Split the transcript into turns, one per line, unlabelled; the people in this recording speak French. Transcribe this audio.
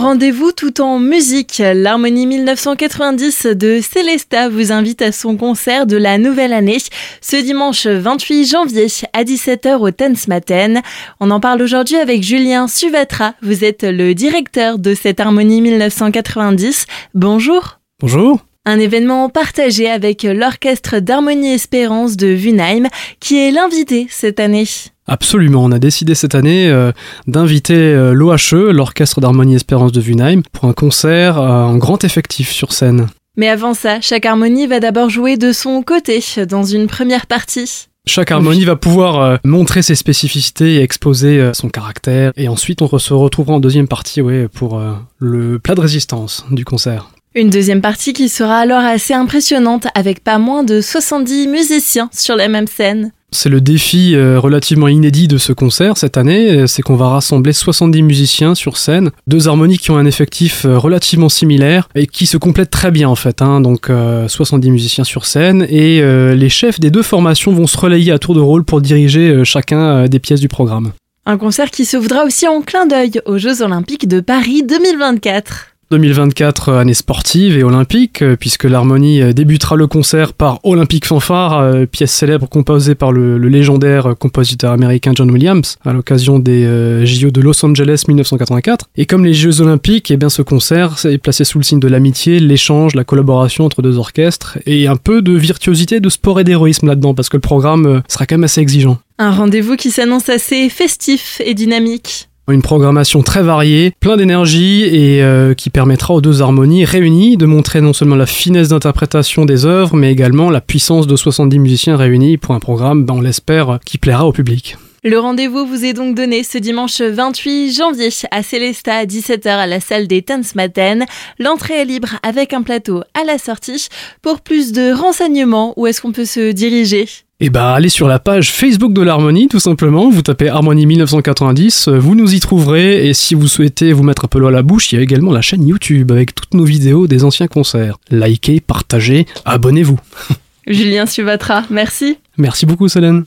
rendez-vous tout en musique. L'Harmonie 1990 de Célesta vous invite à son concert de la nouvelle année ce dimanche 28 janvier à 17h au Maten. On en parle aujourd'hui avec Julien Suvatra. Vous êtes le directeur de cette Harmonie 1990. Bonjour.
Bonjour.
Un événement partagé avec l'Orchestre d'Harmonie Espérance de Vunheim qui est l'invité cette année.
Absolument, on a décidé cette année euh, d'inviter euh, l'OHE, l'Orchestre d'Harmonie Espérance de Vunheim, pour un concert euh, en grand effectif sur scène.
Mais avant ça, chaque harmonie va d'abord jouer de son côté dans une première partie.
Chaque harmonie va pouvoir montrer ses spécificités et exposer son caractère. Et ensuite, on se retrouvera en deuxième partie ouais, pour le plat de résistance du concert.
Une deuxième partie qui sera alors assez impressionnante avec pas moins de 70 musiciens sur la même scène.
C'est le défi euh, relativement inédit de ce concert cette année, euh, c'est qu'on va rassembler 70 musiciens sur scène, deux harmonies qui ont un effectif euh, relativement similaire et qui se complètent très bien en fait. Hein. donc 70 musiciens sur scène et les chefs des deux formations vont se relayer à tour de rôle pour diriger chacun des pièces du programme.
Un concert qui se voudra aussi en clin d'œil aux Jeux Olympiques de Paris 2024.
2024 euh, année sportive et olympique, euh, puisque l'harmonie euh, débutera le concert par Olympique Fanfare, pièce célèbre composée par le, légendaire compositeur américain John Williams à l'occasion des JO de Los Angeles 1984. Et comme les Jeux olympiques, et eh bien ce concert est placé sous le signe de l'amitié, l'échange, la collaboration entre deux orchestres et un peu de virtuosité, de sport et d'héroïsme là-dedans, parce que le programme sera quand même assez exigeant.
Un rendez-vous qui s'annonce assez festif et dynamique.
Une programmation très variée, plein d'énergie et euh, qui permettra aux deux harmonies réunies de montrer non seulement la finesse d'interprétation des œuvres, mais également la puissance de 70 musiciens réunis pour un programme, on l'espère, qui plaira au public.
Le rendez-vous vous est donc donné ce dimanche 28 janvier à Célesta à 17h à la salle des Tanzmatten. L'entrée est libre avec un plateau à la sortie. Pour plus de renseignements, où est-ce qu'on peut se diriger?
Eh bah allez sur la page Facebook de l'Harmonie tout simplement, vous tapez Harmonie 1990, vous nous y trouverez et si vous souhaitez vous mettre un peu l'eau à la bouche, il y a également la chaîne YouTube avec toutes nos vidéos des anciens concerts. Likez, partagez, abonnez-vous.
Julien Suvatra, merci.
Merci beaucoup Solène.